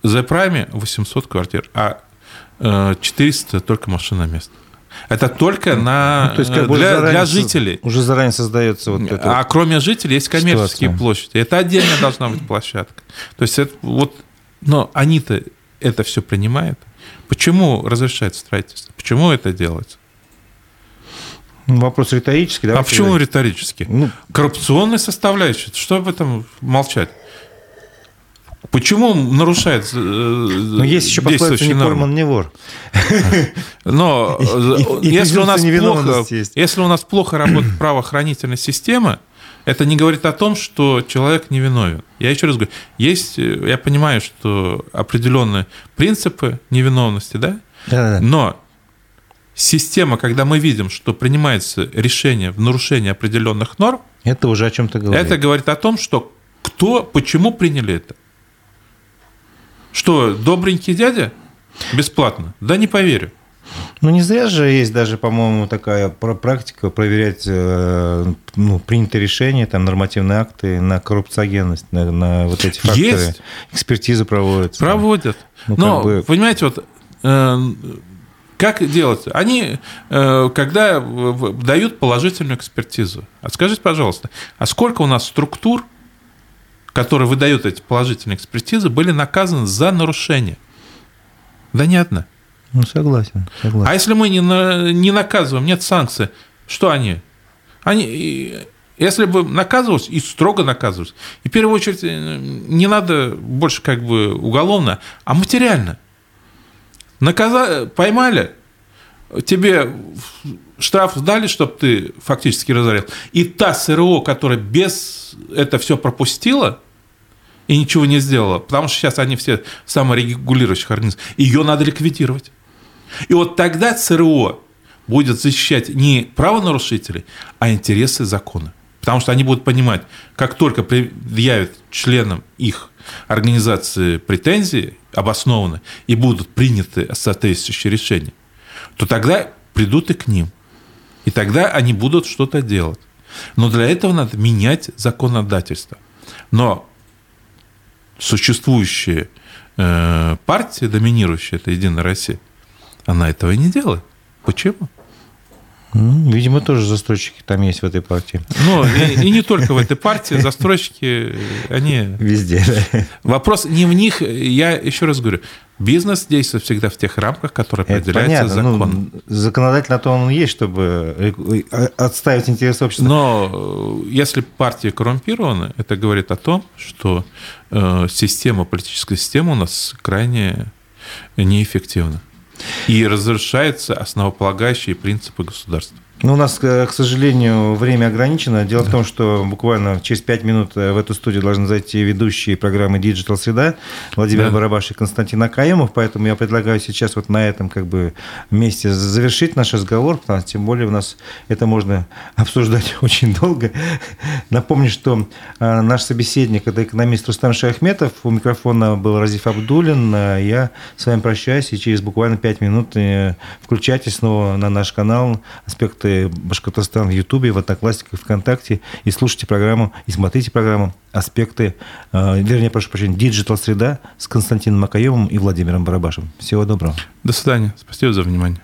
The Prime 800 квартир, а 400 только машиномест. Это только на, ну, то есть, как бы для, для жителей. Уже заранее создается вот это. А кроме жителей есть коммерческие ситуация. площади. Это отдельно должна быть площадка. То есть это вот, но они-то это все принимают. Почему разрешается строительство? Почему это делается? Ну, вопрос риторический. А почему риторический? Ну, Коррупционная составляющая. Что об этом молчать? Почему нарушает э, Но есть еще пословица «не пойман, не вор». Но и, если, у нас плохо, если у нас плохо работает правоохранительная система, это не говорит о том, что человек невиновен. Я еще раз говорю, есть, э, я понимаю, что определенные принципы невиновности, да? Да, да. Но система, когда мы видим, что принимается решение в нарушении определенных норм, это уже о чем-то говорит. Это говорит о том, что кто, почему приняли это. Что, добренький дядя? Бесплатно? Да не поверю. Ну, не зря же есть даже, по-моему, такая практика проверять э, ну, принятые решения, там, нормативные акты на коррупциогенность, на, на вот эти факторы. Есть. Экспертизы проводятся. Проводят. Ну, Но, бы... понимаете, вот э, как делать? Они, э, когда дают положительную экспертизу, а скажите, пожалуйста, а сколько у нас структур, которые выдают эти положительные экспертизы, были наказаны за нарушение. Одна. Ну, согласен, согласен. А если мы не, на, не наказываем, нет санкций, что они? Они, если бы наказывались, и строго наказывались, и в первую очередь э, не надо больше как бы уголовно, а материально. Наказа... Поймали, тебе штраф дали, чтобы ты фактически разорил, и та СРО, которая без это все пропустила, и ничего не сделала, потому что сейчас они все саморегулирующих организаций, ее надо ликвидировать. И вот тогда ЦРО будет защищать не правонарушителей, а интересы закона. Потому что они будут понимать, как только предъявят членам их организации претензии обоснованно и будут приняты соответствующие решения, то тогда придут и к ним. И тогда они будут что-то делать. Но для этого надо менять законодательство. Но существующая э, партия, доминирующая, это Единая Россия, она этого не делает. Почему? Видимо, тоже застройщики там есть в этой партии. Ну, и, и не только в этой партии, застройщики, они... Везде. Вопрос не в них, я еще раз говорю, бизнес действует всегда в тех рамках, которые определяются ну, законом. Ну, законодательно то он есть, чтобы отставить интересы общества. Но э, если партия коррумпирована, это говорит о том, что э, система, политическая система у нас крайне неэффективна и разрушаются основополагающие принципы государства. Ну, у нас, к сожалению, время ограничено. Дело да. в том, что буквально через пять минут э, в эту студию должны зайти ведущие программы Digital Среда Владимир да. Барабаш и Константин Акаемов, поэтому я предлагаю сейчас вот на этом как бы месте завершить наш разговор, потому что тем более у нас это можно обсуждать очень долго. Напомню, что э, наш собеседник – это экономист Рустам Шахметов, у микрофона был Разиф Абдулин, э, я с вами прощаюсь, и через буквально пять минут включайтесь снова на наш канал «Аспекты Башкортостан в Ютубе, в Одноклассниках, ВКонтакте и слушайте программу, и смотрите программу «Аспекты», э, вернее, прошу прощения, «Digital Среда» с Константином Макаевым и Владимиром Барабашем. Всего доброго. До свидания. Спасибо за внимание.